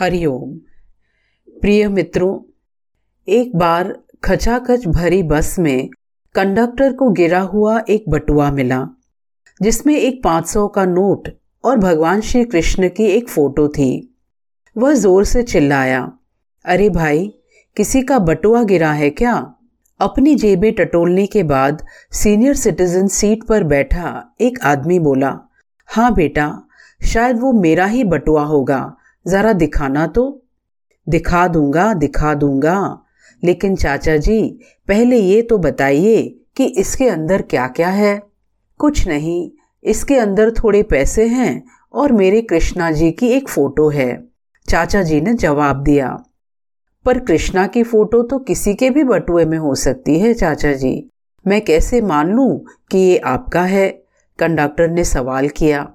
हरिओम। प्रिय मित्रों, एक बार खचाखच भरी बस में कंडक्टर को गिरा हुआ एक बटुआ मिला, जिसमें एक 500 का नोट और भगवान श्री कृष्ण की एक फ़ोटो थी। वह ज़ोर से चिल्लाया, अरे भाई, किसी का बटुआ गिरा है क्या? अपनी जेबें टटोलने के बाद सीनियर सिटीजन सीट पर बैठा एक आदमी बोला हाँ बेटा, शायद वो मेरा ही बटुआ होगा। ज़रा दिखाना तो। दिखा दूँगा दिखा दूँगा। लेकिन चाचा जी, पहले ये तो बताइए कि इसके अंदर क्या क्या है। कुछ नहीं, इसके अंदर थोड़े पैसे हैं और मेरे कृष्णा जी की एक फ़ोटो है। चाचा जी ने जवाब दिया। पर कृष्णा की फ़ोटो तो किसी के भी बटुए में हो सकती है, चाचा जी। मैं कैसे मान लूँ कि ये आपका है? कंडक्टर ने सवाल किया।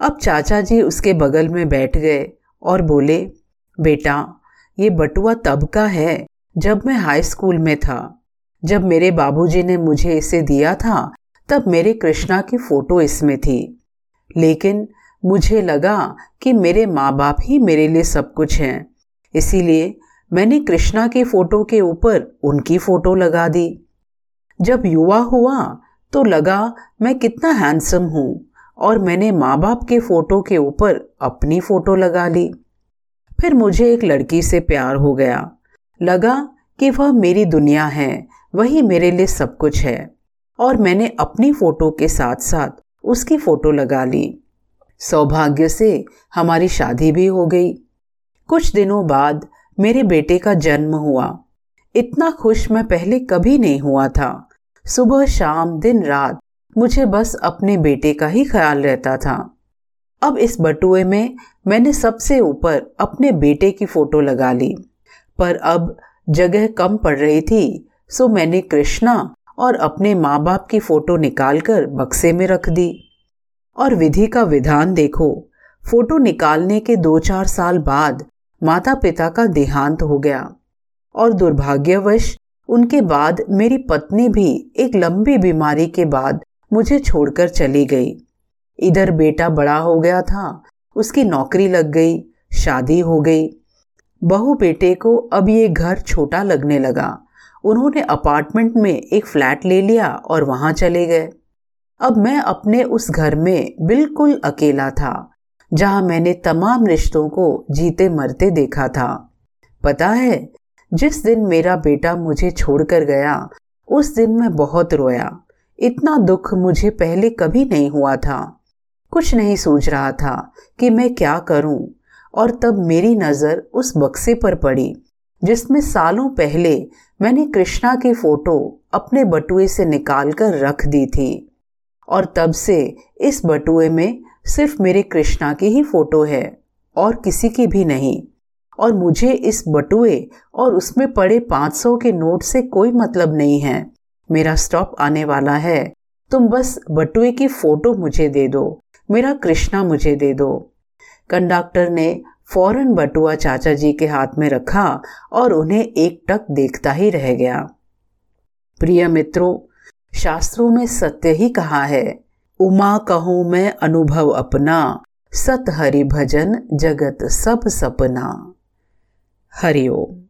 अब चाचा जी उसके बगल में बैठ गए। और बोले, बेटा, ये बटुआ तब का है जब मैं हाई स्कूल में था। जब मेरे बाबूजी ने मुझे इसे दिया था, तब मेरे कृष्णा की फ़ोटो इसमें थी। लेकिन मुझे लगा कि मेरे माँ बाप ही मेरे लिए सब कुछ हैं। इसीलिए मैंने कृष्णा की फ़ोटो के ऊपर उनकी फ़ोटो लगा दी। जब युवा हुआ तो लगा, मैं कितना हैंडसम हूँ। और मैंने माँ बाप के फ़ोटो के ऊपर अपनी फ़ोटो लगा ली। फिर मुझे एक लड़की से प्यार हो गया। लगा कि वह मेरी दुनिया है, वही मेरे लिए सब कुछ है। और मैंने अपनी फ़ोटो के साथ साथ उसकी फ़ोटो लगा ली। सौभाग्य से हमारी शादी भी हो गई। कुछ दिनों बाद मेरे बेटे का जन्म हुआ। इतना खुश मैं पहले कभी नहीं हुआ था। सुबह शाम दिन रात मुझे बस अपने बेटे का ही ख्याल रहता था। अब इस बटुए में मैंने सबसे ऊपर अपने बेटे की फ़ोटो लगा ली। पर अब जगह कम पड़ रही थी, सो मैंने कृष्णा और अपने माँ बाप की फ़ोटो निकालकर बक्से में रख दी। और विधि का विधान देखो, फ़ोटो निकालने के दो चार साल बाद माता पिता का देहांत हो गया। और दुर्भाग्यवश, उनके बाद मेरी पत्नी भी एक लंबी बीमारी के बाद मुझे छोड़कर चली गई। इधर बेटा बड़ा हो गया था, उसकी नौकरी लग गई, शादी हो गई। बहू बेटे को अब ये घर छोटा लगने लगा। उन्होंने अपार्टमेंट में एक फ्लैट ले लिया और वहाँ चले गए। अब मैं अपने उस घर में बिल्कुल अकेला था, जहाँ मैंने तमाम रिश्तों को जीते मरते देखा था। पता है, जिस दिन मेरा बेटा मुझे छोड़कर गया, उस दिन मैं बहुत रोया। इतना दुख मुझे पहले कभी नहीं हुआ था। कुछ नहीं सोच रहा था कि मैं क्या करूँ, और तब मेरी नज़र उस बक्से पर पड़ी, जिसमें सालों पहले मैंने कृष्णा की फ़ोटो अपने बटुए से निकाल कर रख दी थी, और तब से इस बटुए में सिर्फ़ मेरे कृष्णा की ही फ़ोटो है, और किसी की भी नहीं, और मुझे इस बटुए और उसमें पड़े 500 के नोट से कोई मतलब नहीं है। मेरा स्टॉप आने वाला है। तुम बस बटुए की फ़ोटो मुझे दे दो। मेरा कृष्णा मुझे दे दो। कंडक्टर ने फ़ौरन बटुआ चाचा जी के हाथ में रखा और उन्हें एक टक देखता ही रह गया। प्रिय मित्रों, शास्त्रों में सत्य ही कहा है, उमा कहूँ मैं अनुभव अपना सत हरि भजन जगत सब सपना। हरिओम